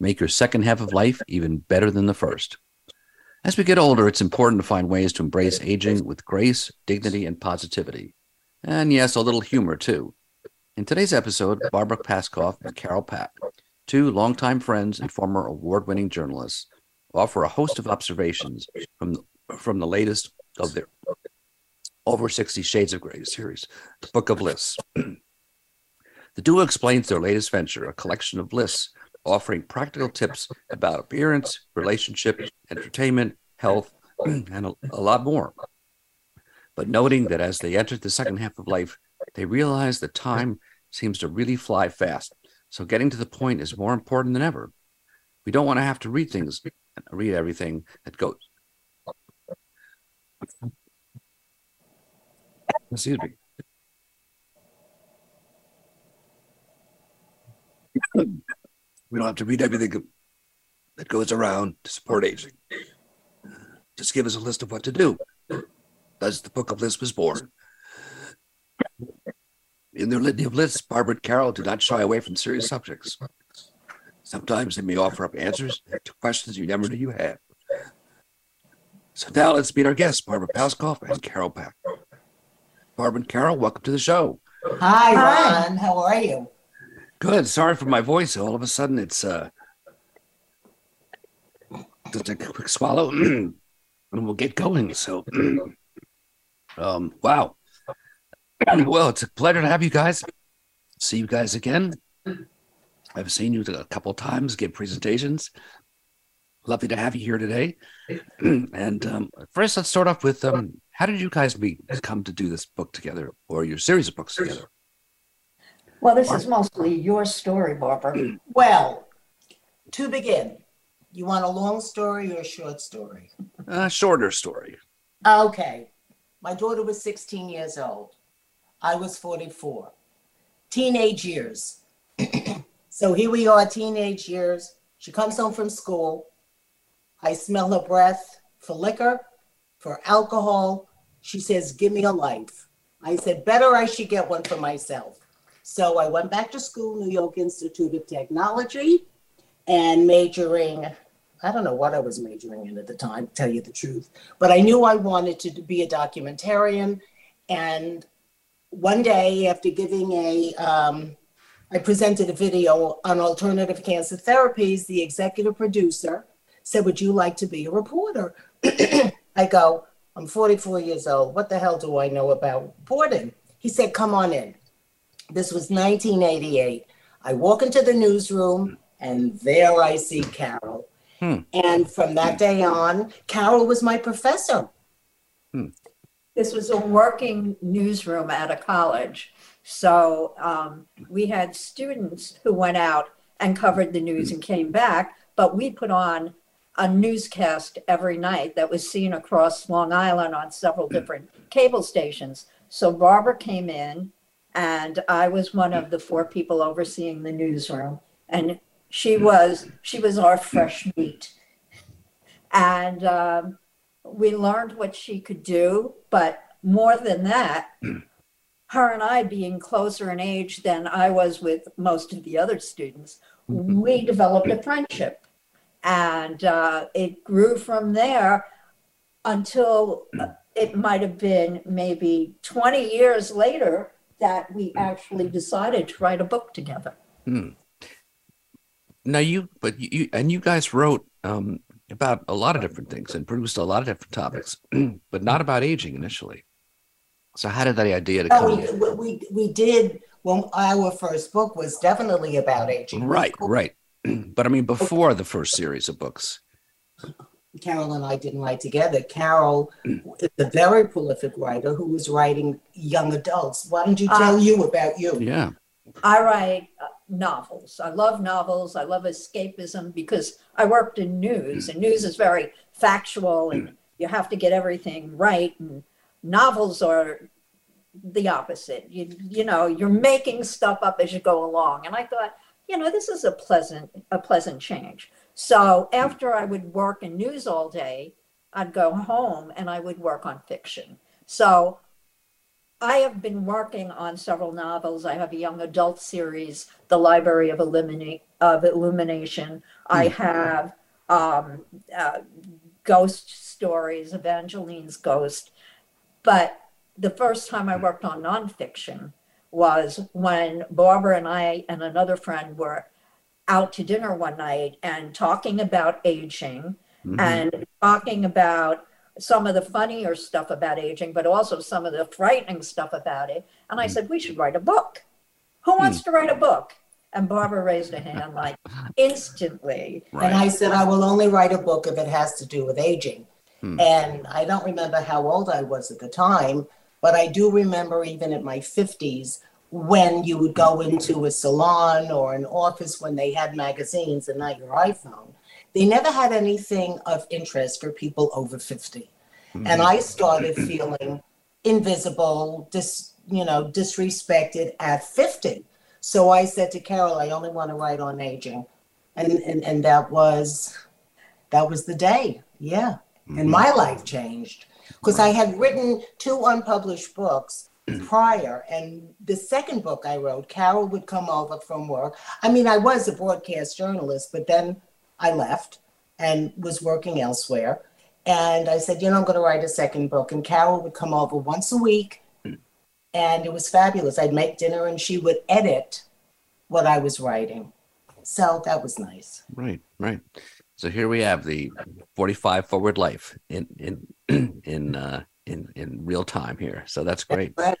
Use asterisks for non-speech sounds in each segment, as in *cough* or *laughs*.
make your second half of life even better than the first. As we get older, it's important to find ways to embrace aging with grace, dignity, and positivity. And yes, a little humor, too. In today's episode, Barbara Paskoff and Carol Pack, two longtime friends and former award winning journalists, offer a host of observations from, from the latest of their over 60 Shades of Grey series, The Book of Lists. *clears throat* the duo explains their latest venture, a collection of lists offering practical tips about appearance, relationship, entertainment, health, *clears throat* and a, a lot more. But noting that as they enter the second half of life, they realize that time seems to really fly fast. So getting to the point is more important than ever. We don't want to have to read things, read everything that goes. Excuse me. We don't have to read everything that goes around to support aging. Just give us a list of what to do. Thus, the book of lists was born. In their litany of lists, Barbara and Carol do not shy away from serious subjects. Sometimes they may offer up answers to questions you never knew you had. So now let's meet our guests, Barbara Paskoff and Carol Pack. Barbara and Carol, welcome to the show. Hi, Ron. How are you? Good. Sorry for my voice. All of a sudden, it's uh, just a quick swallow, *clears throat* and we'll get going. So, *clears throat* um, wow. *clears throat* Well, it's a pleasure to have you guys. See you guys again. I've seen you a couple times give presentations. Lovely to have you here today. and um, first, let's start off with um, how did you guys meet, come to do this book together, or your series of books together? Well, this is mostly your story, Barbara. *clears throat* Well, to begin, you want a long story or a short story? A shorter story. Okay. My daughter was 16 years old. I was 44. Teenage years. *clears throat* so here we are, teenage years. She comes home from school. I smell her breath for liquor, for alcohol. She says, Give me a life. I said, Better I should get one for myself. So I went back to school, New York Institute of Technology, and majoring. I don't know what I was majoring in at the time, tell you the truth, but I knew I wanted to be a documentarian. And one day, after giving a, um, I presented a video on alternative cancer therapies, the executive producer said, Would you like to be a reporter? *clears throat* I go, I'm 44 years old. What the hell do I know about reporting? He said, Come on in. This was 1988. I walk into the newsroom and there I see Carol. Hmm. And from that day on, Carol was my professor. This was a working newsroom at a college. So um, we had students who went out and covered the news and came back, but we put on a newscast every night that was seen across Long Island on several different cable stations. So Barbara came in, and I was one of hmm. the four people overseeing the newsroom, and she hmm. was she was our fresh meat, and um, we learned what she could do. But more than that, hmm. her and I being closer in age than I was with most of the other students, we developed a friendship. And uh, it grew from there until it might have been maybe 20 years later that we actually decided to write a book together. Hmm. Now you, but you, and you guys wrote um, about a lot of different things and produced a lot of different topics, *clears throat* but not about aging initially. So how did that idea to come? Oh, we, we, we did, well, our first book was definitely about aging. Right, right. *clears throat* But I mean, before the first series of books. Carol and I didn't write together. Carol mm. is a very prolific writer who was writing young adults. Why don't you tell Uh, you about you? Yeah. I write uh, novels. I love novels. I love escapism because I worked in news, mm. and news is very factual, and mm. you have to get everything right. And novels are the opposite. You you know, you're making stuff up as you go along. And I thought, you know, this is a pleasant a pleasant change. So after I would work in news all day, I'd go home and I would work on fiction. So I have been working on several novels. I have a young adult series, The Library of, Eliminate, of Illumination. I have um, uh, ghost stories, Evangeline's Ghost. But the first time I worked on nonfiction was when Barbara and I and another friend were out to dinner one night and talking about aging Mhm. and talking about some of the funnier stuff about aging, but also some of the frightening stuff about it. And I said, we should write a book. Who wants to write a book? And Barbara raised her hand like *laughs* instantly. Right. And I said, I will only write a book if it has to do with aging. Hmm. And I don't remember how old I was at the time, but I do remember even in my 50s when you would go into a salon or an office when they had magazines and not your iPhone. They never had anything of interest for people over 50. And mm-hmm. I started feeling invisible, dis, you know, disrespected at 50. So I said to Carol, I only want to write on aging. And, and, and that was, that was the day. Yeah. And mm-hmm. my life changed because I had written two unpublished books prior. And the second book I wrote, Carol would come over from work. I mean, I was a broadcast journalist, but then I left and was working elsewhere. And I said, you know, I'm going to write a second book. And Carol would come over once a week. And it was fabulous. I'd make dinner and she would edit what I was writing. So that was nice. Right, right. So here we have the 45 forward life in in *clears throat* in uh in in real time here. So that's great. Right.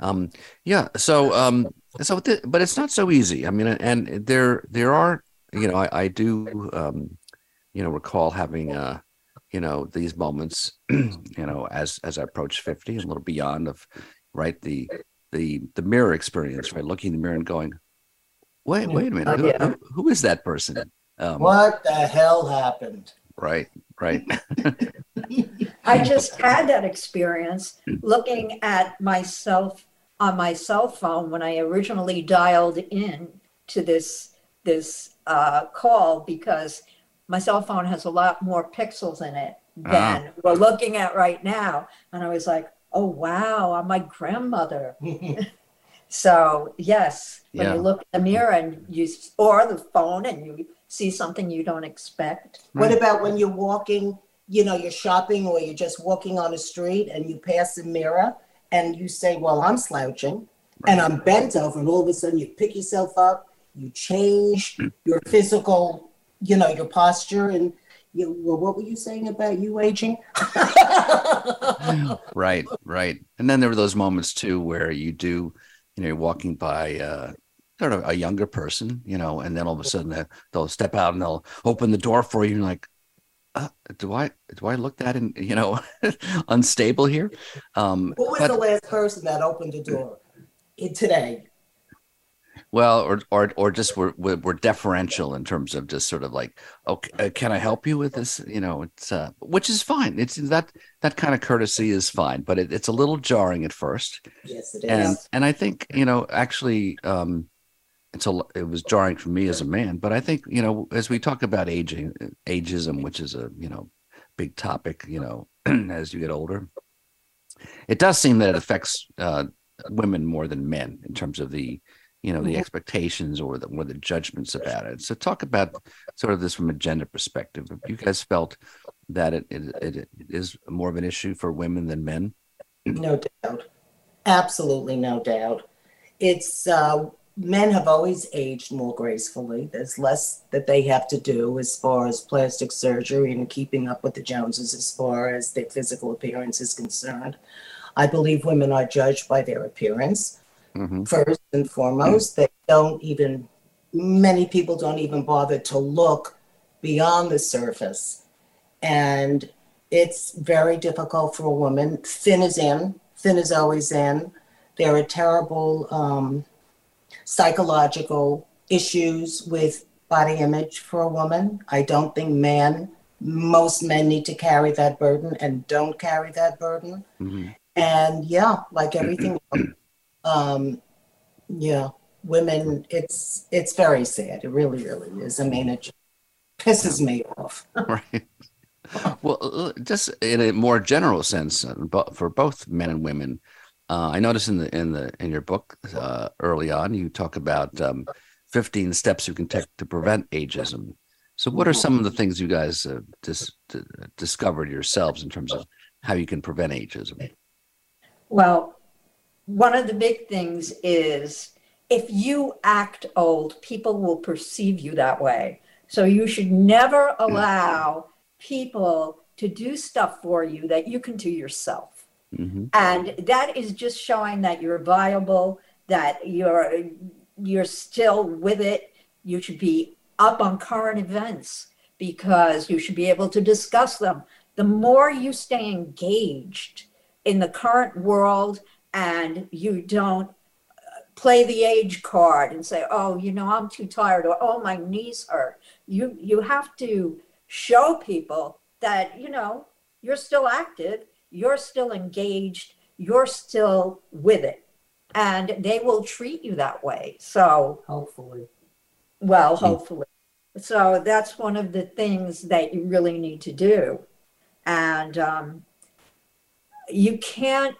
Um yeah, so um so th- but it's not so easy. I mean and there there are you know I I do um you know recall having uh you know these moments *clears throat* you know as as I approach 50 and a little beyond of right the the the mirror experience right looking in the mirror and going wait wait a minute who, who, who is that person um, What the hell happened? Right, right. *laughs* I just had that experience looking at myself on my cell phone when I originally dialed in to this this uh, call because my cell phone has a lot more pixels in it than we're looking at right now, and I was like, "Oh wow, I'm my grandmother." *laughs* So yes, when Yeah. you look in the mirror and you or the phone and you see something you don't expect. What about when you're walking, you know, you're shopping or you're just walking on a street and you pass a mirror and you say, Well, I'm slouching and I'm bent over, and all of a sudden you pick yourself up, you change your physical, you know, your posture. And you, well, what were you saying about you aging? *laughs* right, right. And then there were those moments too where you do, you know, you're walking by uh sort of a younger person, you know, and then all of a sudden they- they'll step out and they'll open the door for you and like, uh, do I do I look that in you know *laughs* unstable here? Um Who was but- the last person that opened the door today? Well, or or or just we're we're we're deferential in terms of just sort of like, okay, uh, can I help you with this? You know, it's uh, which is fine. It's that that kind of courtesy is fine, but it, it's a little jarring at first, Yes, it is. and and I think you know actually, um, it's a it was jarring for me as a man, but I think you know as we talk about aging, ageism, which is a you know big topic, you know, *clears throat* as you get older, it does seem that it affects uh, women more than men in terms of the you know the Mhm. expectations or the or the judgments about it. So talk about sort of this from a gender perspective. Have you guys felt that it, it, it, it is more of an issue for women than men? No doubt. Absolutely no doubt. It's uh, men have always aged more gracefully. There's less that they have to do as far as plastic surgery and keeping up with the Joneses as far as their physical appearance is concerned. I believe women are judged by their appearance hmm first and foremost. They don't even, many people don't even bother to look beyond the surface. And it's very difficult for a woman. Thin is in, thin is always in. There are a terrible um, psychological issues with body image for a woman. I don't think men, most men need to carry that burden and don't carry that burden. hmm And yeah, like everything, else, *clears throat* um, yeah, women, it's it's very sad. It really, really is. I mean, it just pisses me off. *laughs* Right. Well, just in a more general sense, uh, for both men and women, uh, I noticed in the in the in your book uh, early on, you talk about um, 15 steps you can take to prevent ageism. So, what are some of the things you guys uh, dis- discovered yourselves in terms of how you can prevent ageism? Well, one of the big things is if you act old, people will perceive you that way. So you should never allow people to do stuff for you that you can do yourself. Hmm And that is just showing that you're viable, that you're you're still with it. You should be up on current events because you should be able to discuss them. The more you stay engaged in the current world and you don't uh, play the age card and say, "Oh, you know, I'm too tired," or "Oh, my knees hurt." You you have to show people that you know you're still active, you're still engaged, you're still with it, and they will treat you that way. So, Hopefully, well, hopefully. So that's one of the things that you really need to do, and um, you can't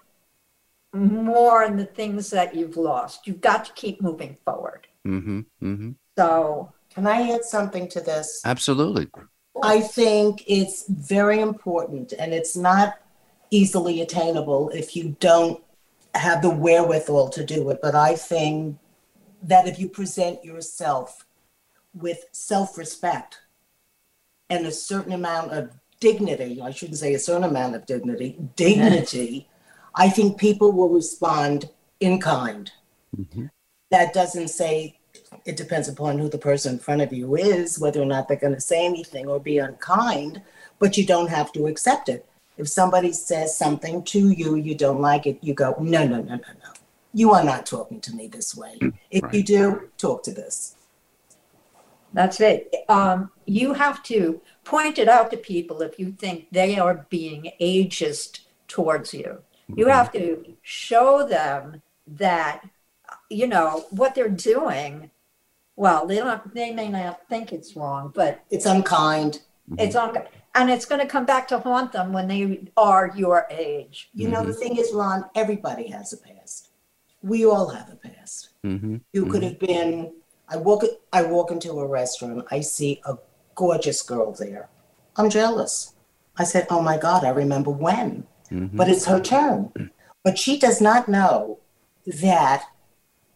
mourn the things that you've lost. You've got to keep moving forward. hmm hmm So can I add something to this? Absolutely. I think it's very important and it's not easily attainable if you don't have the wherewithal to do it. But I think that if you present yourself with self respect and a certain amount of dignity, I shouldn't say a certain amount of dignity, dignity, I think people will respond in kind. hmm That doesn't say it depends upon who the person in front of you is, whether or not they're going to say anything or be unkind, but you don't have to accept it. If somebody says something to you, you don't like it, you go, no, no, no, no, no. You are not talking to me this way. If you do, talk to this. That's it. Um, you have to point it out to people if you think they are being ageist towards you. You have to show them that, you know, what they're doing. Well, they don't. They may not think it's wrong, but It's unkind. it's on, and it's going to come back to haunt them when they are your age. You know, the thing is, Ron, everybody has a past. We all have a past. hmm You could have been. I walk. I walk into a restaurant. I see a gorgeous girl there. I'm jealous. I said, "Oh my God! I remember when." hmm But it's her turn. *clears throat* But she does not know that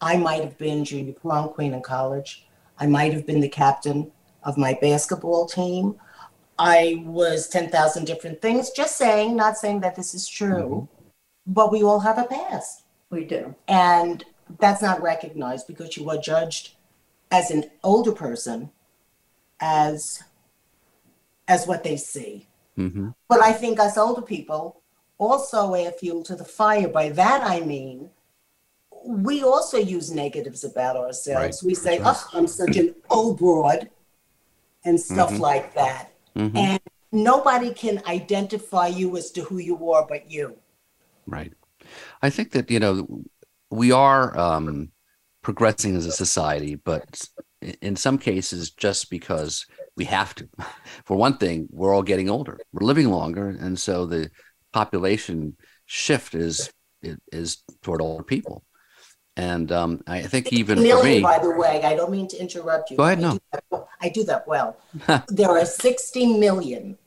I might have been junior prom queen in college. I might have been the captain of my basketball team. I was 10,000 different things. Just saying, not saying that this is true, but we all have a past We do. and that's not recognized because you are judged as an older person as as what they see hmm but i think us older people also add fuel to the fire by that i mean we also use negatives about ourselves Right. we say That's oh i'm such an old broad and stuff Mhm. like that hmm and nobody can identify you as to who you are but you Right. I think that, you know, we are um, progressing as a society, but in some cases, just because we have to. *laughs* For one thing, we're all getting older, we're living longer. And so the population shift is is toward older people. And um, I think even for me, by the way, I don't mean to interrupt you. Go ahead, I no. do that, I do that well. *laughs* there are 60 million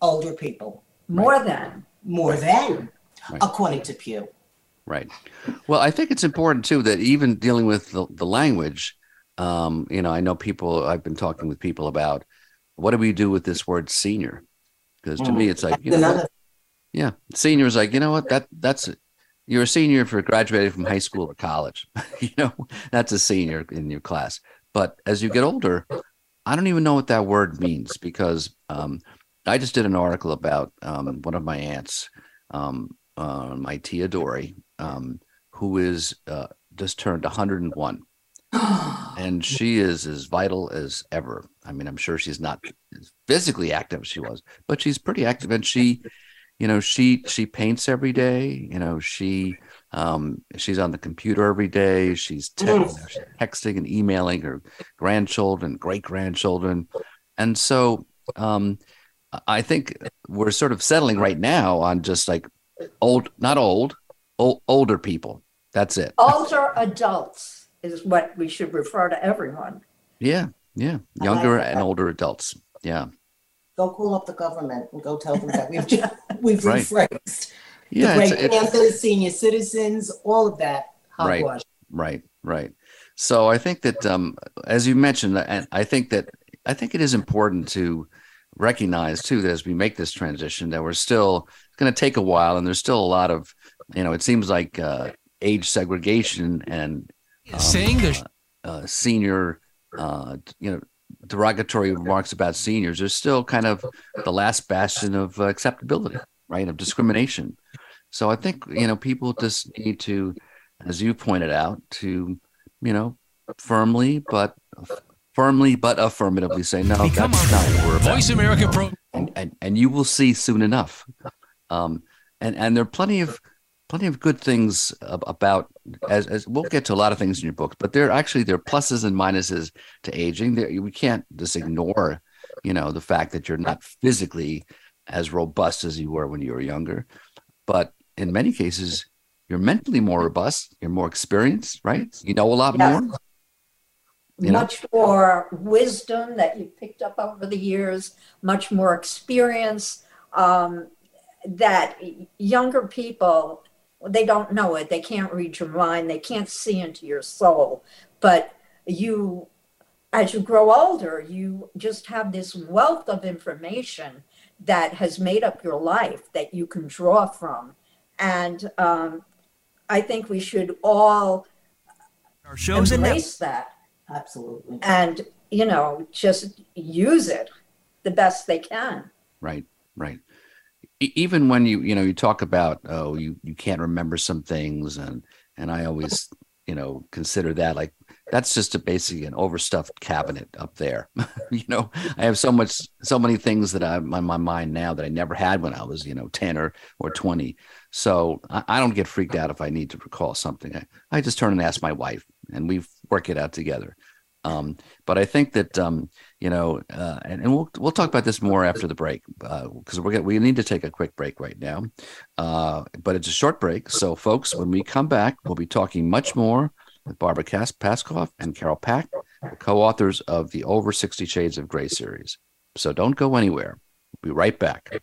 older people, More than. more than, Right. according to Pew. Right. Well, I think it's important too that even dealing with the, the language, um, you know, I know people, I've been talking with people about what do we do with this word senior? Because to me, it's like, you That's know, what? yeah, senior is like, you know what, that that's, you're a senior for graduating from high school or college. *laughs* you know, that's a senior in your class. But as you get older, I don't even know what that word means because um, I just did an article about um, one of my aunts, um, uh, my Tia Dory, um, who is uh, just turned 101. *gasps* and she is as vital as ever. I mean, I'm sure she's not as physically active as she was, but she's pretty active. And she, you know, she she paints every day. You know, she um, she's on the computer every day. She's, te- you she's texting and emailing her grandchildren, great grandchildren, and so um, I think we're sort of settling right now on just like old, not old, old older people. That's it. Older adults is what we should refer to everyone. Yeah, yeah, younger and older adults. Yeah, Go call up the government and go tell them that we've ju- *laughs* we've Right. rephrased yeah, the it's, great it's, Panthers, senior citizens, all of that. Right. Hogwash. Right, right. So I think that, um, as you mentioned, and I think that I think it is important to recognize too that as we make this transition, that we're still going to take a while, and there's still a lot of, you know, it seems like uh, age segregation and um, Saying the uh, senior, uh, you know, derogatory remarks about seniors are still kind of the last bastion of uh, acceptability, right? Of discrimination. So I think you know people just need to, as you pointed out, to you know firmly but firmly but affirmatively say no. Become that's not what we're about Voice America Pro. and, and and you will see soon enough. Um, and and there are plenty of plenty of good things about as as we'll get to a lot of things in your book but there actually there are pluses and minuses to aging. There we can't just ignore, you know, the fact that you're not physically as robust as you were when you were younger, but in many cases you're mentally more robust. You're more experienced, right? You know a lot Yes. more. You know? much more wisdom that you've picked up over the years, much more experience um, that younger people they don't know it. They can't read your mind. They can't see into your soul. But you as you grow older you just have this wealth of information that has made up your life that you can draw from. And um, i think we should all Our shows and embrace that. Absolutely. and you know just use it the best they can. Right, right. Even when you you know you talk about oh you you can't remember some things and and I always you know consider that like that's just a basically an overstuffed cabinet up there. *laughs* you know I have so much so many things that I'm on my mind now that I never had when I was you know ten or or twenty. So I, I don't get freaked out if I need to recall something. I, I just turn and ask my wife and we work it out together. Um, but I think that um, you know, uh, and, and we'll we'll talk about this more after the break because we're gonna, we need to take a quick break right now. Uh, but it's a short break, so folks, when we come back, we'll be talking much more with Barbara Kas- Paskoff and Carol Pack, the co-authors of the Over Sixty Shades of Grey series. So don't go anywhere. We'll be right back.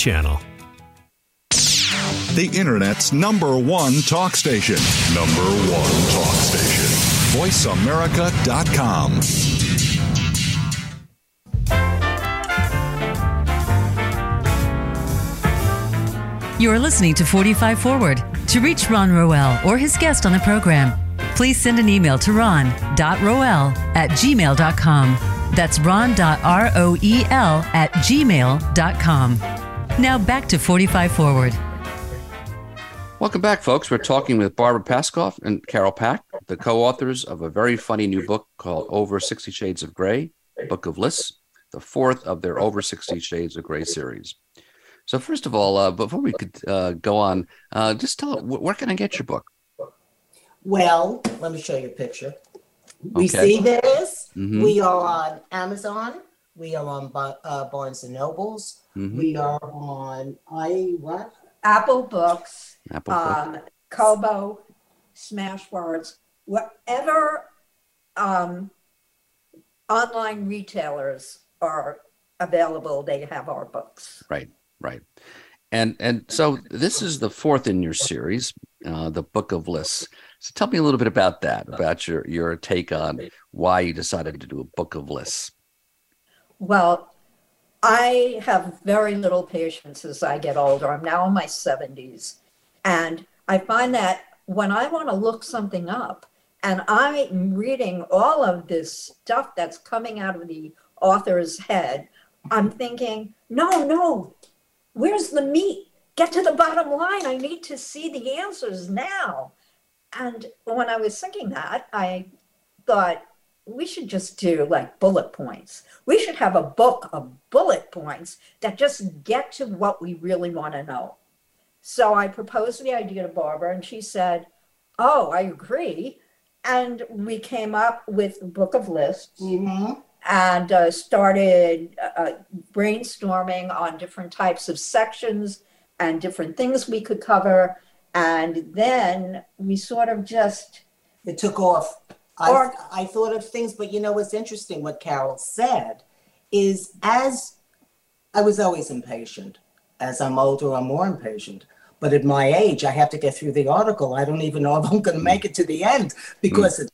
channel. The Internet's number one talk station. Number one talk station. VoiceAmerica.com. You are listening to 45 Forward. To reach Ron Roel or his guest on the program, please send an email to ron.roel at gmail.com. That's ron.roel at gmail.com. Now back to 45 Forward. Welcome back, folks. We're talking with Barbara Paskoff and Carol Pack, the co authors of a very funny new book called Over 60 Shades of Grey, Book of Lists, the fourth of their Over 60 Shades of Grey series. So, first of all, uh, before we could uh, go on, uh, just tell wh- where can I get your book? Well, let me show you a picture. We Okay. see this. Mhm. We are on Amazon. We are on uh, Barnes and Nobles. Mhm. We are on I what? Apple Books, Apple Book. um, Kobo, Smashwords, whatever um, online retailers are available, they have our books. Right, right. And and so this is the fourth in your series, uh, the Book of Lists. So tell me a little bit about that, about your your take on why you decided to do a Book of Lists. Well, I have very little patience as I get older. I'm now in my 70s. And I find that when I want to look something up and I'm reading all of this stuff that's coming out of the author's head, I'm thinking, no, no, where's the meat? Get to the bottom line. I need to see the answers now. And when I was thinking that, I thought, we should just do like bullet points. We should have a book of bullet points that just get to what we really want to know. So I proposed the idea to Barbara, and she said, Oh, I agree. And we came up with a book of lists Mm-hmm. and uh, started uh, brainstorming on different types of sections and different things we could cover. And then we sort of just It took off. I, Or- I thought of things, but you know what's interesting? What Carol said is as I was always impatient. As I'm older, I'm more impatient. But at my age, I have to get through the article. I don't even know if I'm going to mm. make it to the end because mm. it's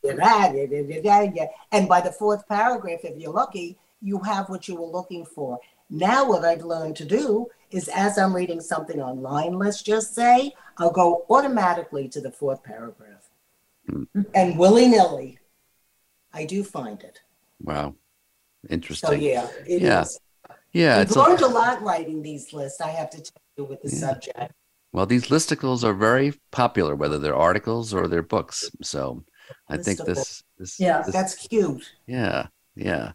that, and by the fourth paragraph, if you're lucky, you have what you were looking for. Now, what I've learned to do is as I'm reading something online, let's just say, I'll go automatically to the fourth paragraph. And willy nilly, I do find it. Wow, Interesting. So, yeah, it is. Yeah, Yeah, We've it's a- learned a lot writing these lists, I have to tell you, with the subject. well, these listicles are very popular, whether they're articles or they're books. So I think this, this, Yeah, this- That's cute. Yeah, yeah.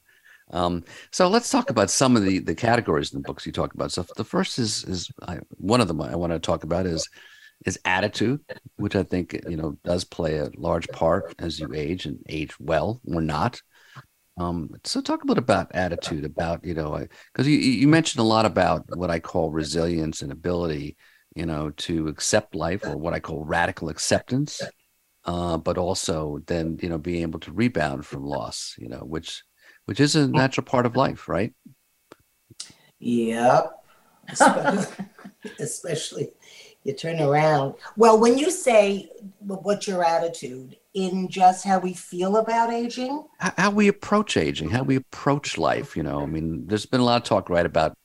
Um, so let's talk about some of the the categories in the books you talk about. So the first is is I, one of them I want to talk about is is attitude, which I think you know does play a large part as you age and age well or not. Um, so talk a little about attitude, about you know, because you you mentioned a lot about what I call resilience and ability, you know, to accept life or what I call radical acceptance, uh, but also then you know being able to rebound from loss, you know, which which is a natural part of life, right? Yep. *laughs* Especially, especially you turn around. Well, when you say what's your attitude in just how we feel about aging, How, how we approach aging, how we approach life, you know, I mean, there's been a lot of talk, right, about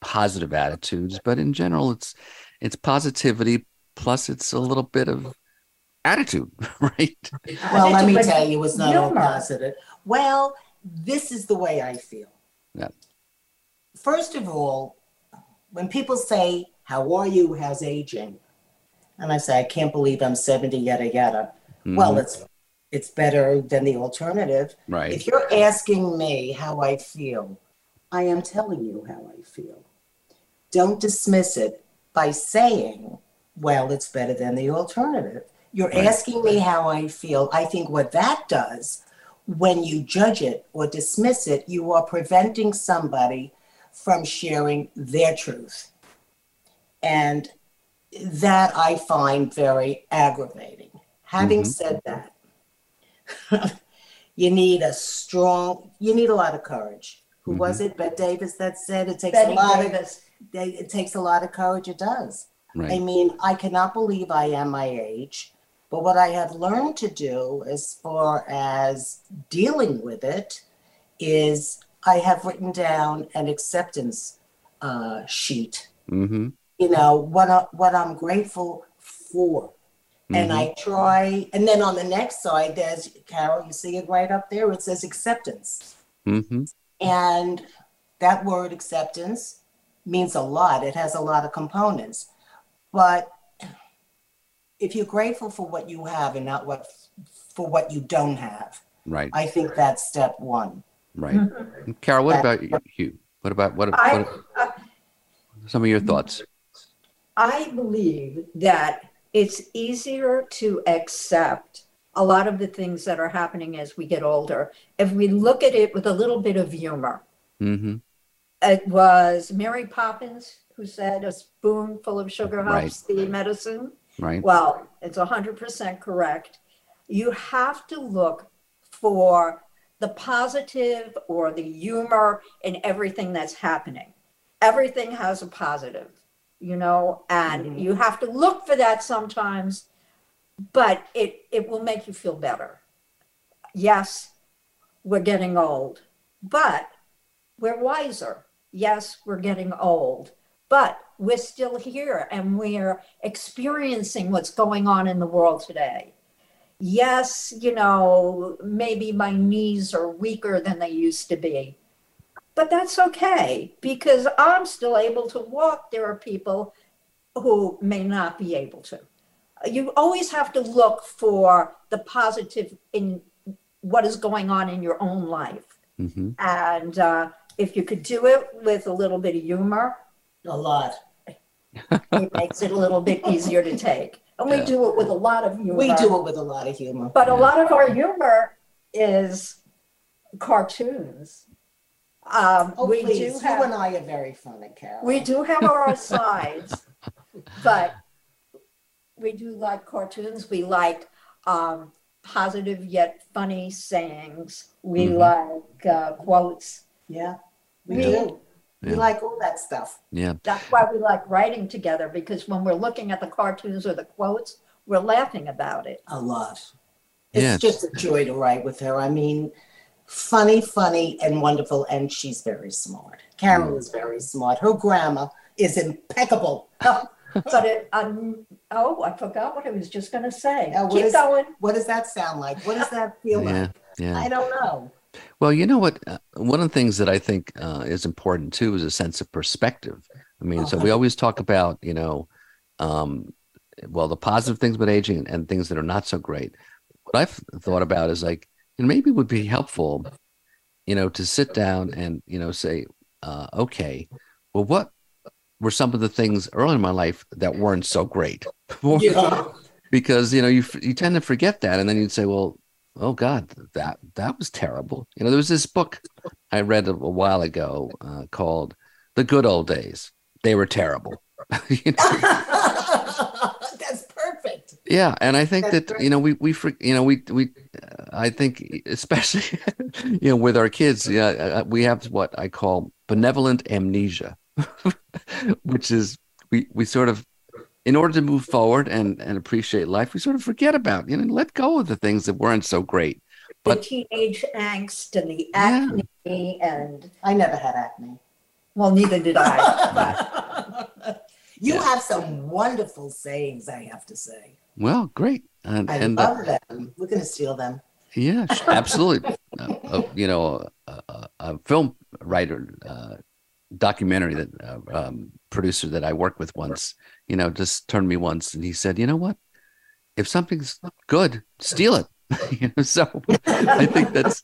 positive attitudes, but in general, it's it's positivity plus it's a little bit of attitude, *laughs* right? well, let me tell you, it's not all positive. Well, this is the way I feel. Yeah. First of all, when people say, How are you? How's aging? And I say, I can't believe I'm 70, yada, yada. Well, Mhm. it's it's better than the alternative. right. If you're asking me how I feel, I am telling you how I feel. Don't dismiss it by saying, well, it's better than the alternative. You're Right. asking me how I feel. I think what that does, when you judge it or dismiss it, you are preventing somebody from sharing their truth. And that I find very aggravating. Having Mhm. said that, *laughs* you need a strong, you need a lot of courage. Who was it? Bette Davis that said it takes Bette a lot Davis. of they, it takes a lot of courage. It does. I mean, I cannot believe I am my age, but what I have learned to do as far as dealing with it is I have written down an acceptance uh, sheet Mm-hmm. You know what I, what I'm grateful for. And Mhm. I try, and then on the next side, there's Carol. You see it right up there. It says acceptance, hmm and that word acceptance means a lot. It has a lot of components, but if you're grateful for what you have and not what for what you don't have, Right. I think that's step one. Right. Carol, what about you? What about what, I, what some of your thoughts? I believe that it's easier to accept a lot of the things that are happening as we get older if we look at it with a little bit of humor. hmm It was Mary Poppins who said a spoonful of sugar Right. helps the medicine. Right. Well, it's 100% correct. You have to look for the positive or the humor in everything that's happening. Everything has a positive, you know, and mm-hmm. you have to look for that sometimes, but it, it will make you feel better. Yes, we're getting old, but we're wiser. Yes, we're getting old, but we're still here and we're experiencing what's going on in the world today. Yes, you know, maybe my knees are weaker than they used to be, but that's okay because I'm still able to walk. There are people who may not be able to. You always have to look for the positive in what is going on in your own life. hmm And uh, if you could do it with a little bit of humor, A lot. it makes it a little bit easier to take. And we do it with a lot of humor. We do it with a lot of humor. But a lot of our humor is cartoons. Um, Oh, we please, do you and have I are very funny, Carol. we do have our *laughs* sides, but we do like cartoons. We like um, positive yet funny sayings. We Mhm. like uh, quotes. Yeah, we We- do. We Yeah. like all that stuff. Yeah. That's why we like writing together because when we're looking at the cartoons or the quotes, we're laughing about it. A lot. It's Yeah. just a joy to write with her. I mean, funny, funny, and wonderful. And she's very smart. Mm. Carol is very smart. Her grammar is impeccable. *laughs* But it, um, oh, I forgot what I was just going to say. Now, what Keep is- going. What does that sound like? What does that feel Yeah. like? Yeah. I don't know. Well, you know what? Uh, one of the things that I think uh, is important too is a sense of perspective. I mean, so we always talk about, you know, um, well, the positive things about aging and, and things that are not so great. What I've thought about is like, and maybe it would be helpful, you know, to sit down and, you know, say, uh, okay, well, what were some of the things early in my life that weren't so great? *laughs* Yeah. because you know you you tend to forget that and then you'd say well oh god that that was terrible you know there was this book i read a, a while ago uh, called the good old days they were terrible *laughs* You know? *laughs* Yeah and i think That's that you know we we you know we we uh, i think especially *laughs* you know with our kids yeah uh, we have what i call benevolent amnesia *laughs* which is we we sort of in order to move forward and and appreciate life we sort of forget about you know let go of the things that weren't so great The teenage angst and the Yeah. acne and I never had acne. well, neither did I. *laughs* you Yeah. have some wonderful sayings, I have to say. Well great and I and uh, love them. We're going to steal them. Yeah, *laughs* absolutely. uh, uh, you know, a, a, a film writer, uh, documentary that uh, um, producer that I worked with once, you know, just turned me once and he said, "You know what? If something's good, steal it." *laughs* you know, so I think that's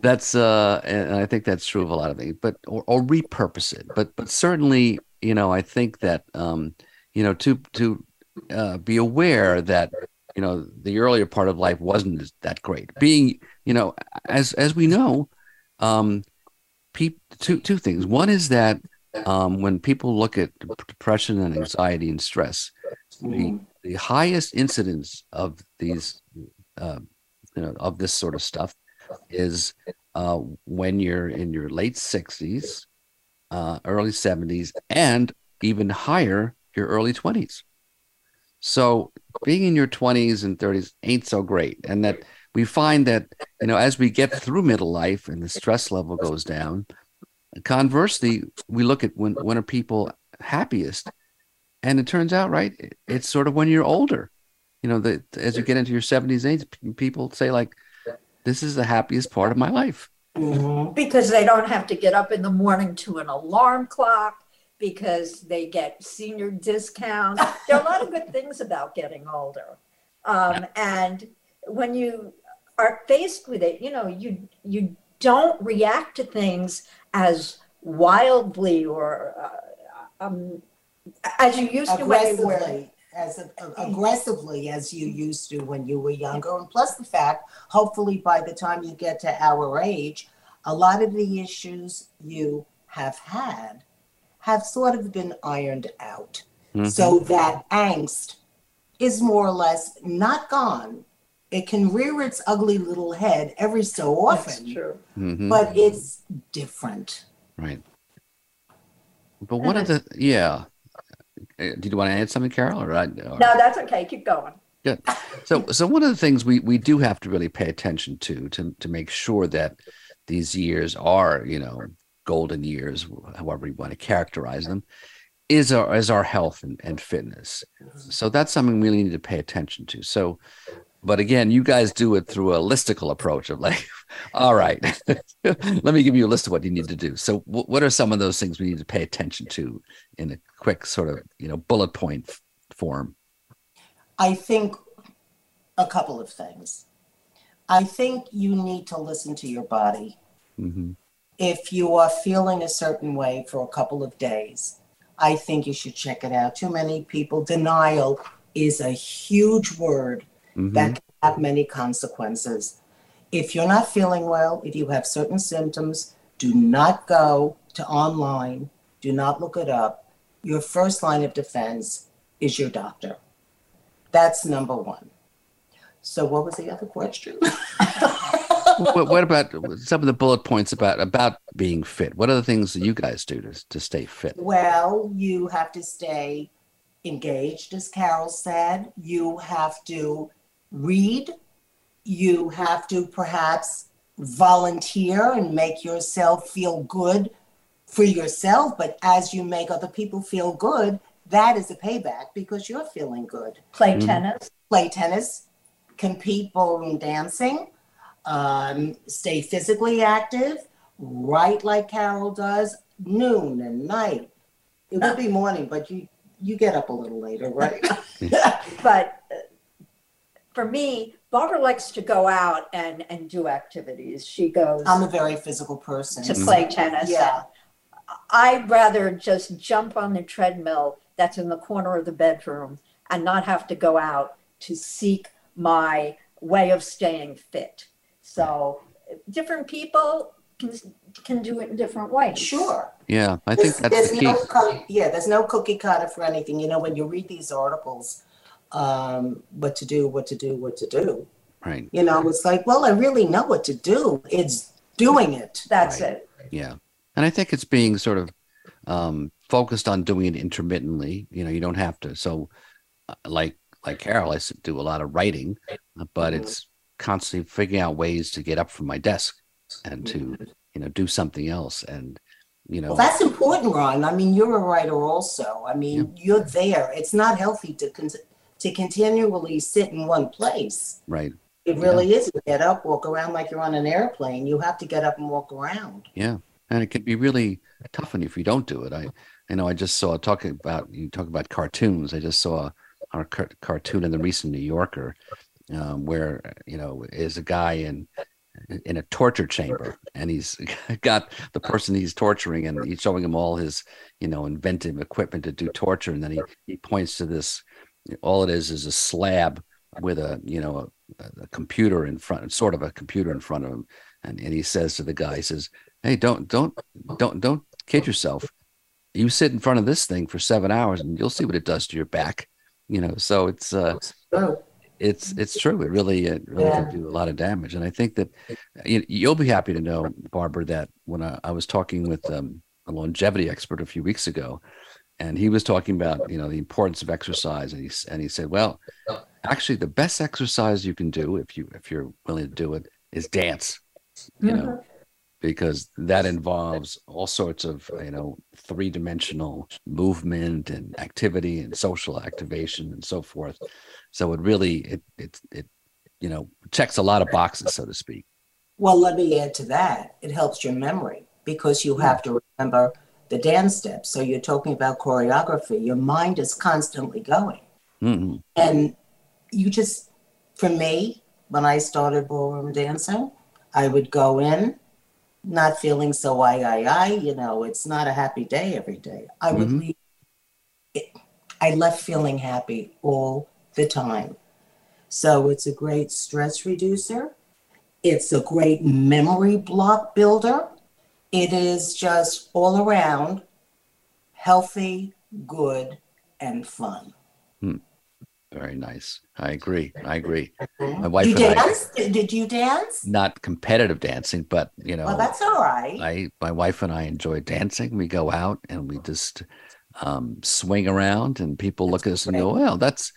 that's uh, and I think that's true of a lot of things, but or, or repurpose it. But but certainly, you know, I think that um, you know to to uh, be aware that you know the earlier part of life wasn't as- that great. Being you know as as we know um peop, two two things. One is that um when people look at depression and anxiety and stress the the highest incidence of these uh, you know of this sort of stuff is uh when you're in your late 60s uh early 70s and even higher your early 20s so being in your 20s and 30s ain't so great and that we find that you know as we get through middle life and the stress level goes down conversely we look at when when are people happiest. And it turns out, right, it's sort of when you're older, you know, that as you get into your 70s, 80s, people say like, "This is the happiest part of my life." because they don't have to get up in the morning to an alarm clock because they get senior discounts. There are a lot of good things about getting older. Um, and when you are faced with it, you know, you you don't react to things as wildly or uh, um, as you used to when you were. aggressively as a- aggressively as you used to when you were younger and plus the fact hopefully by the time you get to our age a lot of the issues you have had have sort of been ironed out so that angst is more or less not gone it can rear its ugly little head every so That's often true. Mhm. but it's different Right. But one of the yeah. Uh, Did you want to add something, Carol? Or, I, or No, that's okay. Keep going. Good. So, *laughs* so one of the things we we do have to really pay attention to to to make sure that these years are, you know, golden years, however you want to characterize them, is our is our health and, and fitness. So that's something we really need to pay attention to. So, but again, you guys do it through a listicle approach of like, *laughs* all right, *laughs* let me give you a list of what you need to do. So, wh- what are some of those things we need to pay attention to in a quick sort of you know bullet point f- form? I think a couple of things. I think you need to listen to your body. hmm If you are feeling a certain way for a couple of days, I think you should check it out. Too many people, denial is a huge word mm-hmm. that can have many consequences. If you're not feeling well, if you have certain symptoms, do not go to online, do not look it up. Your first line of defense is your doctor. That's number one. So, what was the other question? *laughs* what, what about some of the bullet points about about being fit? What are the things that you guys do to to stay fit? Well, you have to stay engaged, as Carol said. You have to read. You have to perhaps volunteer and make yourself feel good for yourself. But as you make other people feel good, that is a payback because you're feeling good. Play mm-hmm. tennis. Play tennis, compete ballroom dancing, um, stay physically active, write like Carol does, noon and night. It would be morning, but you you get up a little later, right? *laughs* *laughs* But uh, for me, Barbara likes to go out and, and do activities. She goes I'm a very physical person. to play tennis. Yeah. I'd rather just jump on the treadmill that's in the corner of the bedroom and not have to go out to seek my way of staying fit. So different people can, can do it in different ways. Sure. Yeah, I think There's, that's there's the key. no co- yeah, there's no cookie cutter for anything. You know, when you read these articles, um, what to do, what to do, what to do. Right. You know, it's like, well, I really know what to do. It's doing it. That's Right. it. Yeah, and I think it's being sort of um, focused on doing it intermittently. You know, you don't have to. So, uh, like like Carol, I do a lot of writing, uh, but it's constantly figuring out ways to get up from my desk and to mm-hmm. you know do something else. And you know, Well, that's important, Ron. I mean, you're a writer also. I mean, you're there. It's not healthy to con- to continually sit in one place. right? It really is. Get up, walk around like you're on an airplane. You have to get up and walk around. Yeah, and it can be really tough on you if you don't do it. I, I know I just saw talking about you talk about cartoons. I just saw our car- cartoon in the recent New Yorker, um, where you know is a guy in in a torture chamber, and he's *laughs* got the person he's torturing, and he's showing him all his you know inventive equipment to do torture, and then he he points to this. All it is is a slab with a you know a, a computer in front, sort of a computer in front of him, and, and he says to the guy, he says, "Hey, don't don't don't don't kid yourself. You sit in front of this thing for seven hours, and you'll see what it does to your back." You know, so it's uh, it's it's true. It really it really Yeah. can do a lot of damage, and I think that you, you'll be happy to know, Barbara, that when I, I was talking with um, a longevity expert a few weeks ago, and he was talking about you know the importance of exercise, and he and he said, well, actually, the best exercise you can do if you if you're willing to do it is dance. You know, because that involves all sorts of you know three dimensional movement and activity and social activation and so forth. So it really it it it you know checks a lot of boxes, so to speak. Well, let me add to that. It helps your memory because you have to remember the dance steps. So you're talking about choreography. Your mind is constantly going. Mhm. And you just, for me, when I started ballroom dancing, I would go in not feeling so I, I, I, you know, it's not a happy day every day. I would Mhm. leave, it, I left feeling happy all the time. So it's a great stress reducer. It's a great memory block builder. It is just all around healthy, good, and fun. Very nice. I agree. I agree. My wife You and I, dance? Did you dance? not competitive dancing, but you know, Well, that's all right. I my wife and I enjoy dancing. We go out and we just um, swing around, and people look at us and go, "Well, that's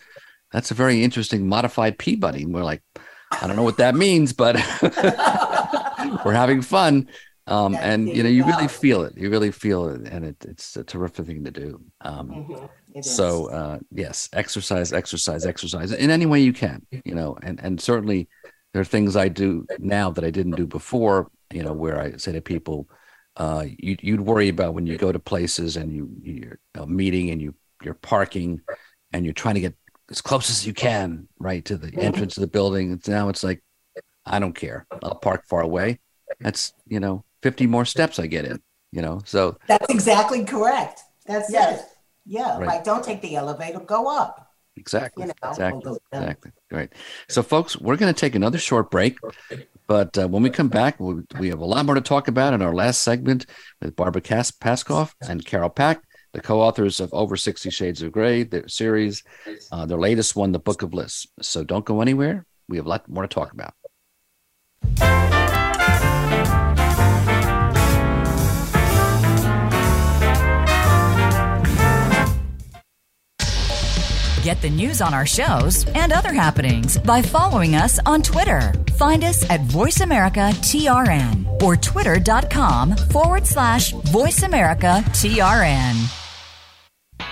that's a very interesting modified Peabody." And we're like, "I don't know what that means, but *laughs* we're having fun." Um, and you know, you you really feel it. You really feel it, and it, it's a terrific thing to do. Um, Mhm, it is. so uh, yes, exercise, exercise, exercise in any way you can. You know, and and certainly there are things I do now that I didn't do before. You know, where I say to people, uh, you, you'd worry about when you go to places and you you're a meeting and you you're parking and you're trying to get as close as you can right to the entrance of the building. It's now it's like I don't care. I'll park far away. That's you know 50 more steps I get in. You know, so That's exactly correct. That's Yes. it. Yeah, Right. like don't take the elevator, go up. Exactly. You know, exactly. Exactly. Right. So, folks, we're going to take another short break, but uh, when we come back, we, we have a lot more to talk about in our last segment with Barbara Kas- Paskoff and Carol Pack, the co-authors of Over 60 Shades of Grey, their series, uh, their latest one, The Book of Lists. So don't go anywhere. We have a lot more to talk about. Get the news on our shows and other happenings by following us on Twitter. Find us at VoiceAmericaTRN or twitter.com forward slash VoiceAmericaTRN.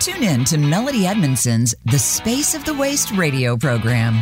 Tune in to Melody Edmondson's The Space of the Waist radio program.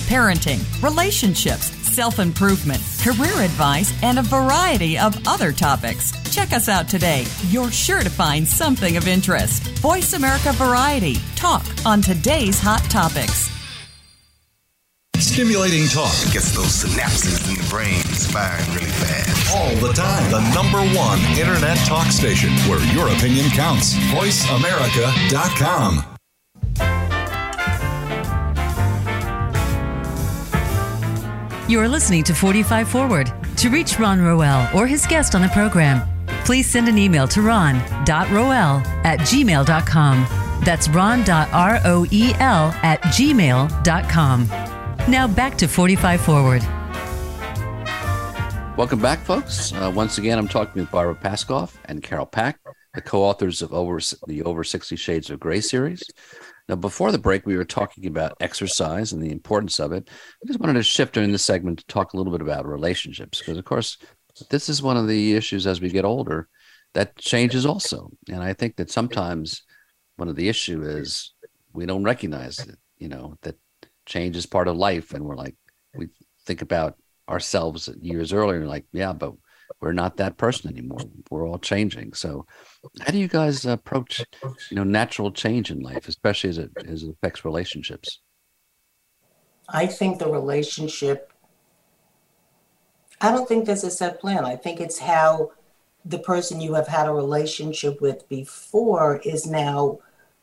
parenting, relationships, self improvement, career advice, and a variety of other topics. Check us out today. You're sure to find something of interest. Voice America Variety. Talk on today's hot topics. Stimulating talk Gets those synapses in the brain firing really fast. all the time. The number one internet talk station where your opinion counts. VoiceAmerica.com. You are listening to 45 Forward. To reach Ron Roel or his guest on the program, please send an email to ron.roel at gmail.com. That's ron.roel at gmail.com. Now back to 45 Forward. Welcome back, folks. Uh, once again, I'm talking with Barbara Paskoff and Carol Pack, the co-authors of over the Over 60 Shades of Grey series. Now, before the break, we were talking about exercise and the importance of it. I just wanted to shift during this segment to talk a little bit about relationships, because of course, this is one of the issues as we get older that changes also. And I think that sometimes one of the issue is we don't recognize it, you know, that change is part of life, and we're like we think about ourselves years earlier like yeah but we're not that person anymore we're all changing so how do you guys approach you know natural change in life especially as it as it affects relationships I think the relationship I don't think there's a set plan. I think it's how the person you have had a relationship with before is now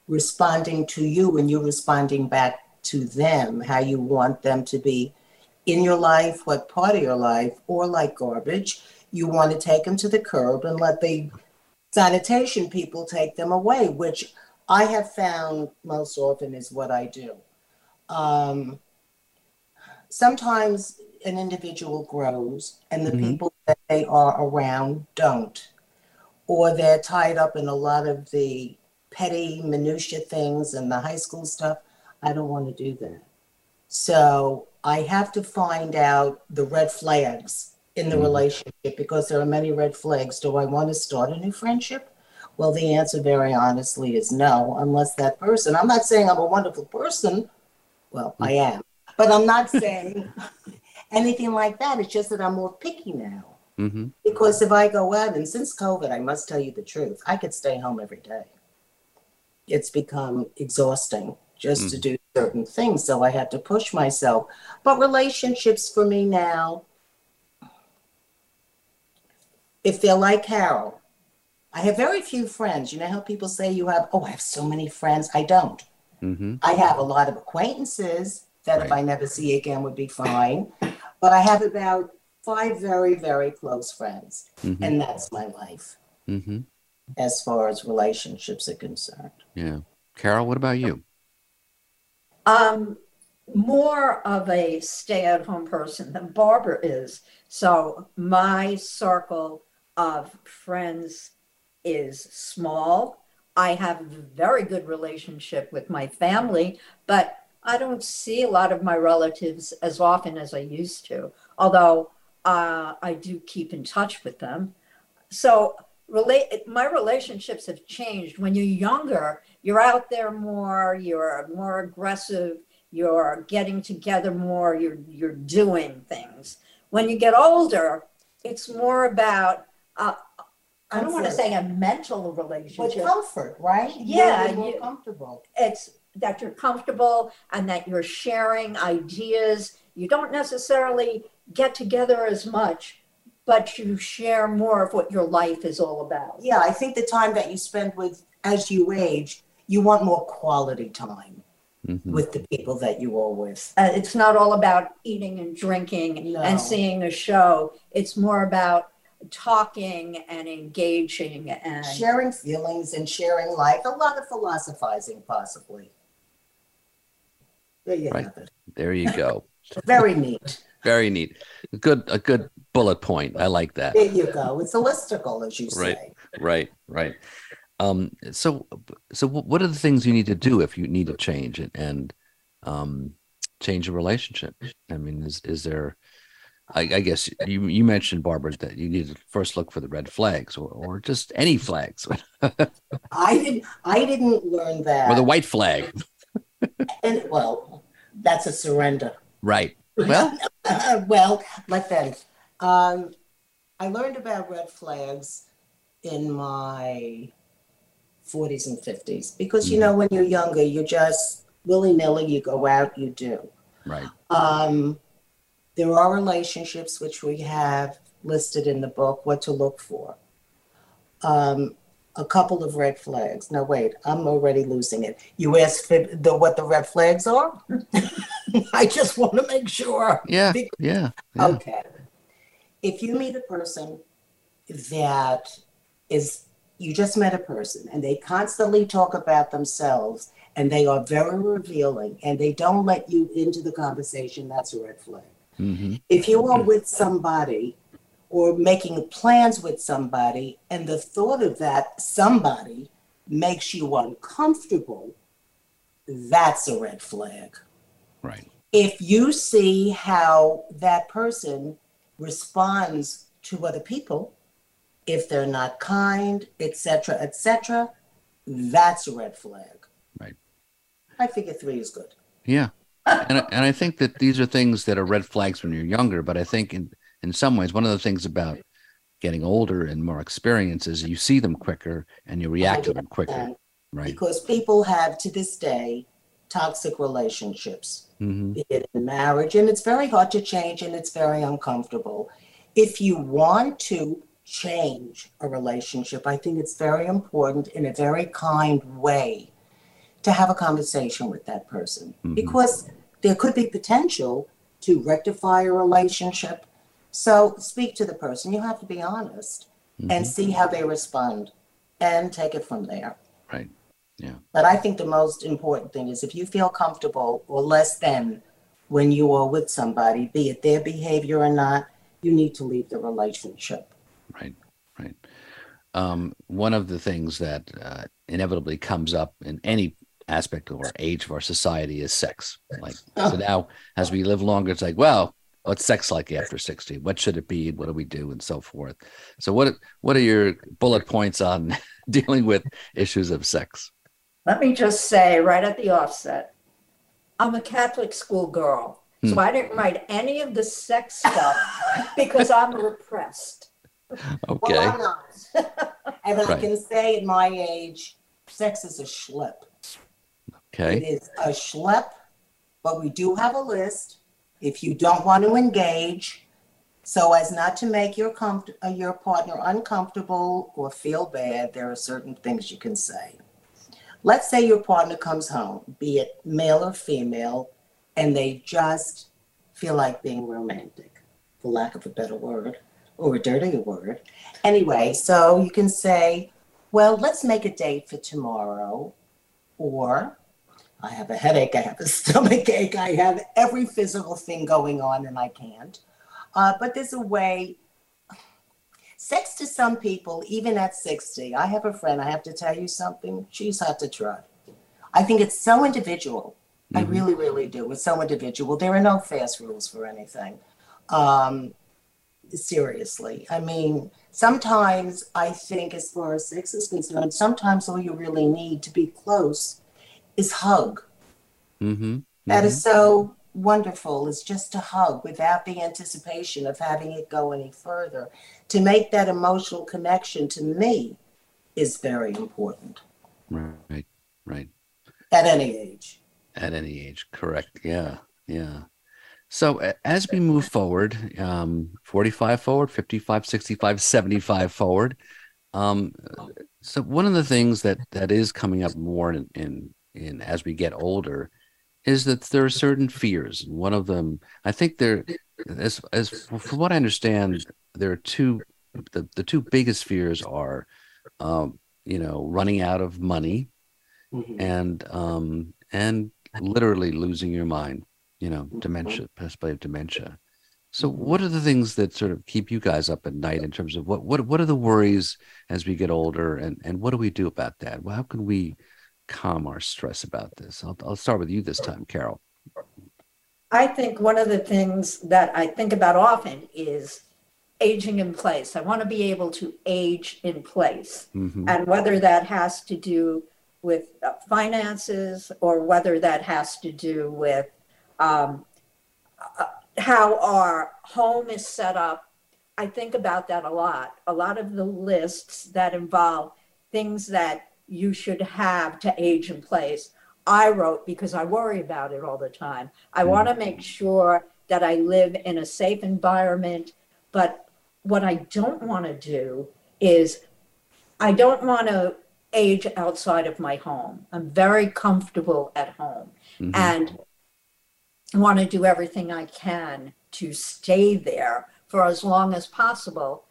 responding to you and you responding back to them, how you want them to be in your life, what part of your life, or like garbage, you want to take them to the curb and let the sanitation people take them away, which I have found most often is what I do. Um, sometimes an individual grows and the Mhm. people that they are around don't, or they're tied up in a lot of the petty minutia things and the high school stuff. I don't want to do that. So I have to find out the red flags in the Mhm. relationship because there are many red flags. Do I want to start a new friendship? Well, the answer, very honestly, is no, unless that person, I'm not saying I'm a wonderful person. Well, I am, but I'm not saying *laughs* anything like that. It's just that I'm more picky now. Mm-hmm. Because if I go out, and since COVID, I must tell you the truth, I could stay home every day. It's become exhausting just to do certain things. So I had to push myself. But relationships for me now, if they're like Carol, I have very few friends. You know how people say you have, oh, I have so many friends. I don't. Mm-hmm. I have a lot of acquaintances that if I never see again would be fine. But I have about five very, very close friends. Mhm. And that's my life Mm-hmm. as far as relationships are concerned. Yeah. Carol, what about you? Um, more of a stay-at-home person than Barbara is. So my circle of friends is small. I have a very good relationship with my family, but I don't see a lot of my relatives as often as I used to. Although uh, I do keep in touch with them. So relate my relationships have changed. When you're younger, you're out there more, you're more aggressive, you're getting together more, you're you're doing things. When you get older, it's more about uh, I don't want to say a mental But relationship. comfort, right? Yeah, You're more you- comfortable. It's that you're comfortable and that you're sharing ideas. You don't necessarily get together as much, but you share more of what your life is all about. Yeah, I think the time that you spend with, as you age, you want more quality time Mm-hmm. with the people that you are with. Uh, it's not all about eating and drinking No. and seeing a show. It's more about talking and engaging and Sharing feelings and sharing life, a lot of philosophizing, possibly. There you Right. have it. There you go. *laughs* Very neat. Very neat. Good. A good bullet point. I like that. There you go. It's a holistical, as you say. Right. Right. Right. Um. So. So. What are the things you need to do if you need to change it and, um, change a relationship? I mean, is is there? I, I guess you you mentioned Barbara that you need to first look for the red flags or or just any flags *laughs* I didn't. I didn't learn that. or the white flag. And well, that's a surrender. Right. *laughs* Well. well, let them. Um, I learned about red flags in my 40s and 50s because you know when you're younger, you just willy nilly, you go out, you do. Right. Um, there are relationships which we have listed in the book what to look for. Um, a couple of red flags. No, wait, I'm already losing it. You asked for the, what the red flags are? *laughs* I just want to make sure. Yeah. Be- Yeah. yeah. Okay. If you meet a person that is, you just met a person and they constantly talk about themselves and they are very revealing and they don't let you into the conversation, that's a red flag. Mm-hmm. If you are with somebody or making plans with somebody and the thought of that somebody makes you uncomfortable, that's a red flag Right. if you see how that person responds to other people if they're not kind etc etc that's a red flag Right. i figure three is good Yeah. And, I- and I think that these are things that are red flags when you're younger, but I think in, in some ways, one of the things about getting older and more experience is you see them quicker and you react to them quicker. Right. because people have to this day toxic relationships hmm be it in marriage and it's very hard to change and it's very uncomfortable if you want to change a relationship, I think it's very important in a very kind way to have a conversation with that person Mhm. because there could be potential to rectify a relationship. So speak to the person. You have to be honest and Mhm. see how they respond and take it from there. Right. Yeah. But I think the most important thing is if you feel comfortable or less than when you are with somebody, be it their behavior or not, you need to leave the relationship. Right, right. Um, one of the things that uh, inevitably comes up in any aspect of our age of our society is sex. Like so now, as we live longer, it's like, well, what's sex like after sixty? What should it be? What do we do, and so forth. So, what what are your bullet points on *laughs* dealing with issues of sex? Let me just say right at the offset, I'm a Catholic school girl. So Hmm. I didn't write any of the sex stuff because I'm repressed. Okay, Well, I'm not. *laughs* and I can say at my age, sex is a schlep. It okay, is a schlep, but we do have a list. If you don't want to engage, so as not to make your comfort, uh, your partner uncomfortable or feel bad, there are certain things you can say. Let's say your partner comes home, be it male or female, and they just feel like being romantic, for lack of a better word, or a dirtier word. Anyway, so you can say, well, let's make a date for tomorrow, or I have a headache, I have a *laughs* stomach ache, I have every physical thing going on and I can't. Uh, but there's a way. Sex to some people, even at 60, I have a friend, I have to tell you something, she's had to try. I think it's so individual. I Mhm. really, really do. It's so individual. There are no fast rules for anything. Um, seriously. I mean, sometimes I think, as far as sex is concerned, sometimes all you really need to be close is hug. mm-hmm. That is so wonderful. It's just a hug without the anticipation of having it go any further. To make that emotional connection to me is very important right, right. at any age. At any age, correct? Yeah, yeah. So as we move forward, um, 45 forward, 55, 65, 75 forward. Um, so one of the things that that is coming up more in, in in as we get older is that there are certain fears. One of them, I think there, as as from what I understand, there are two. The the two biggest fears are, um, you know, running out of money and um and literally losing your mind you know dementia possibly of dementia so what are the things that sort of keep you guys up at night in terms of what what what are the worries as we get older and and what do we do about that well how can we calm our stress about this i'll, I'll start with you this time carol I think one of the things that I think about often is aging in place. I want to be able to age in place. Mhm. And whether that has to do with uh, finances or whether that has to do with um, uh, how our home is set up, I think about that a lot. A lot of the lists that involve things that you should have to age in place, I wrote because I worry about it all the time. I want to make sure that I live in a safe environment, but what I don't want to do is I don't want to age outside of my home. I'm very comfortable at home Mhm. and want to do everything I can to stay there for as long as possible.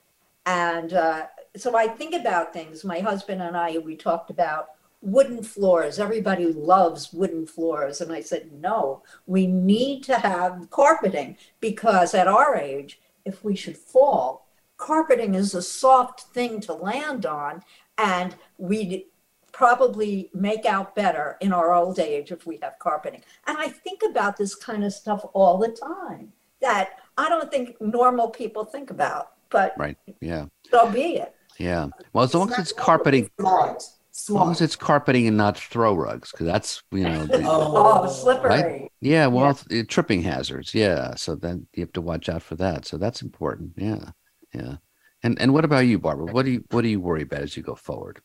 And uh, so I think about things. My husband and I, we talked about wooden floors. Everybody loves wooden floors. And I said, no, we need to have carpeting because at our age, if we should fall, carpeting is a soft thing to land on. And we'd probably make out better in our old age if we have carpeting. And I think about this kind of stuff all the time that I don't think normal people think about, but right yeah so be it. Yeah well as long as it's carpeting Smart. as long as it's carpeting and not throw rugs because that's you know the, Oh, slippery. right? Yeah, well, it's- uh, tripping hazards. Yeah, so then you have to watch out for that. So that's important. Yeah, yeah. And and what about you, Barbara? What do you what do you worry about as you go forward?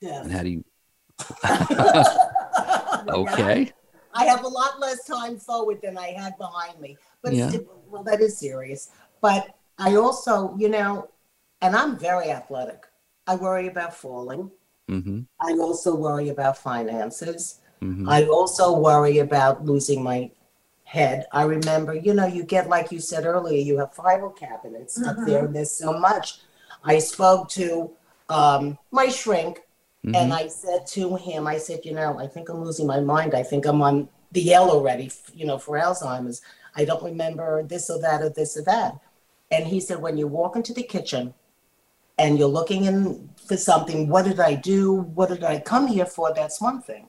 Yes. And how do you? *laughs* *laughs* okay. I have a lot less time forward than I had behind me. But Yeah. still, well, that is serious. But I also, you know, and I'm very athletic. I worry about falling. Mm-hmm. I also worry about finances. Mhm. I also worry about losing my head. I remember, you know, you get, like you said earlier, you have file cabinets up Mhm. there, and there's so much. I spoke to um, my shrink, and Mhm. I said to him, I said, you know, I think I'm losing my mind. I think I'm on the yellow already, you know, for Alzheimer's. I don't remember this or that or this or that. And he said, when you walk into the kitchen and you're looking in for something, what did I do? What did I come here for? That's one thing.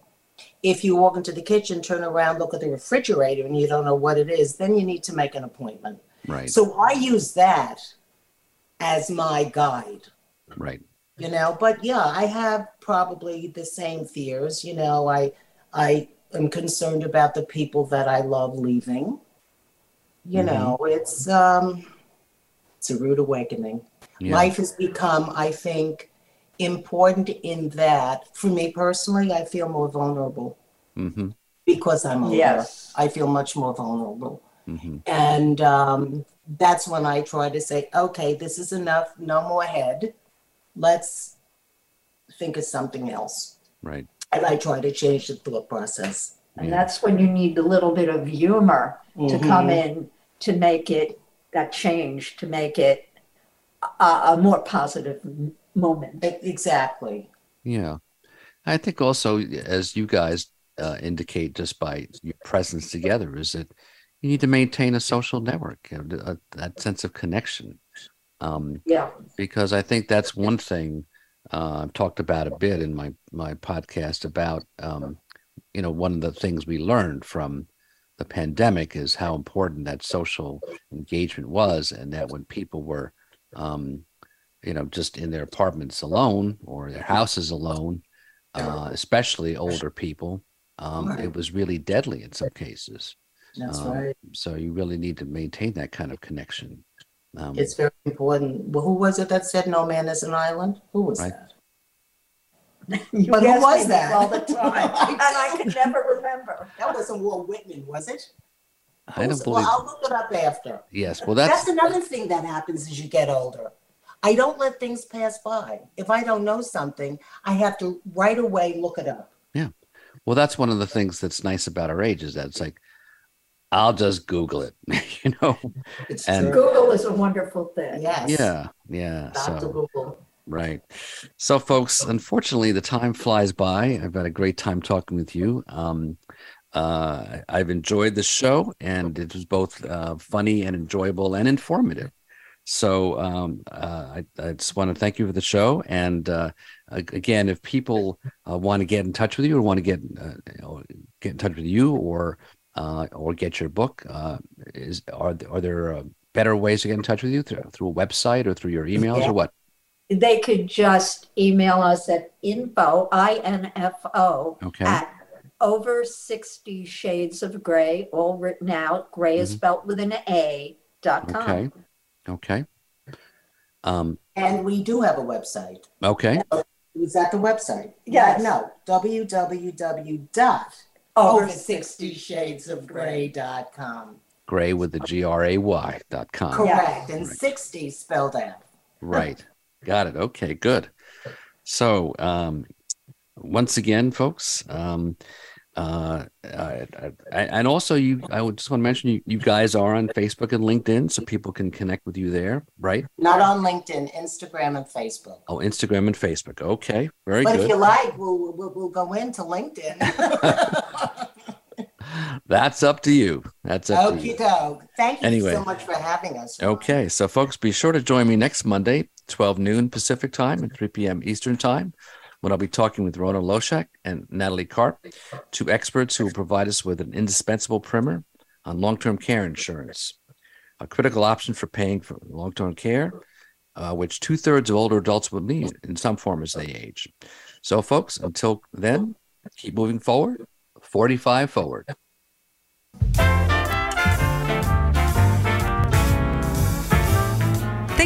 If you walk into the kitchen, turn around, look at the refrigerator, and you don't know what it is, then you need to make an appointment. Right. So I use that as my guide right. you know but yeah i have probably the same fears you know i i am concerned about the people that i love leaving you Mhm. know it's um it's a rude awakening Yeah. life has become i think important in that for me personally i feel more vulnerable Mm-hmm. because i'm older Yes. i feel much more vulnerable Mm-hmm. and um, that's when I try to say, okay, this is enough, no more head. Let's think of something else. Right. And I try to change the thought process. And that's when you need a little bit of humor to come Mhm. in to make it that change, to make it a, a more positive moment. Exactly. Yeah. I think also, as you guys uh, indicate just by your presence together, is that you need to maintain a social network, you know, a, that sense of connection. Um, Yeah. because I think that's one thing uh, I've talked about a bit in my my podcast about um, you know one of the things we learned from the pandemic is how important that social engagement was, and that when people were um, you know just in their apartments alone or their houses alone, uh, especially older people, um, Right. it was really deadly in some cases. That's Um, right. So you really need to maintain that kind of connection. Um, It's very important. Well, who was it that said no man is an island? Who was Right. that? *laughs* You But who was that? all the time, and *laughs* I can never remember. That wasn't Walt Whitman, was it? I don't Who's- believe. Well, I'll look it up after. Yes, well, that's, that's another thing that happens as you get older. I don't let things pass by. If I don't know something, I have to right away look it up. yeah. Well, that's one of the things that's nice about our age is that it's like I'll just Google it, *laughs* you know. It's And- true. Google is a wonderful thing. Yes. Yeah, yeah. Dr. So Google. right. So, folks, unfortunately, the time flies by. I've had a great time talking with you. Um, uh, I've enjoyed the show, and it was both uh, funny and enjoyable and informative. So um, uh, I, I just want to thank you for the show. And uh, again, if people uh, want to get in touch with you or want to get uh, you know, get in touch with you or uh, or get your book, uh, is are are there uh, better ways to get in touch with you through, through a website or through your emails Yeah. or what? They could just email us at info, I-N-F-O, Okay. at over 60 shades of gray, all written out. Gray is Mhm. spelled with an A, dot com. Okay. Okay. Um, And we do have a website. okay. Is that the website? Yes. No, www dot Over over 60 shades of gray.com. Gray with the G R A Y dot com. Correct. And 60 spelled out. Right. Got it. Okay, good. So, um, once again, folks, um, uh, I, I, and also you, I would just want to mention you, you guys are on Facebook and LinkedIn, so people can connect with you there, right? Not on LinkedIn, Instagram, and Facebook. Oh, Instagram and Facebook. Okay, very good. but if you like, we'll, we'll, we'll go into LinkedIn. *laughs* That's up to you. That's up to you. Doke. Thank you Anyway. so much for having us. Okay, so folks, be sure to join me next Monday, 12 noon Pacific time and 3 p.m. Eastern time, when I'll be talking with Rona Loshak and Natalie Karp, two experts who will provide us with an indispensable primer on long-term care insurance, a critical option for paying for long-term care, uh, which two-thirds of older adults will need in some form as they age. So, folks, until then, keep moving forward, 45 forward.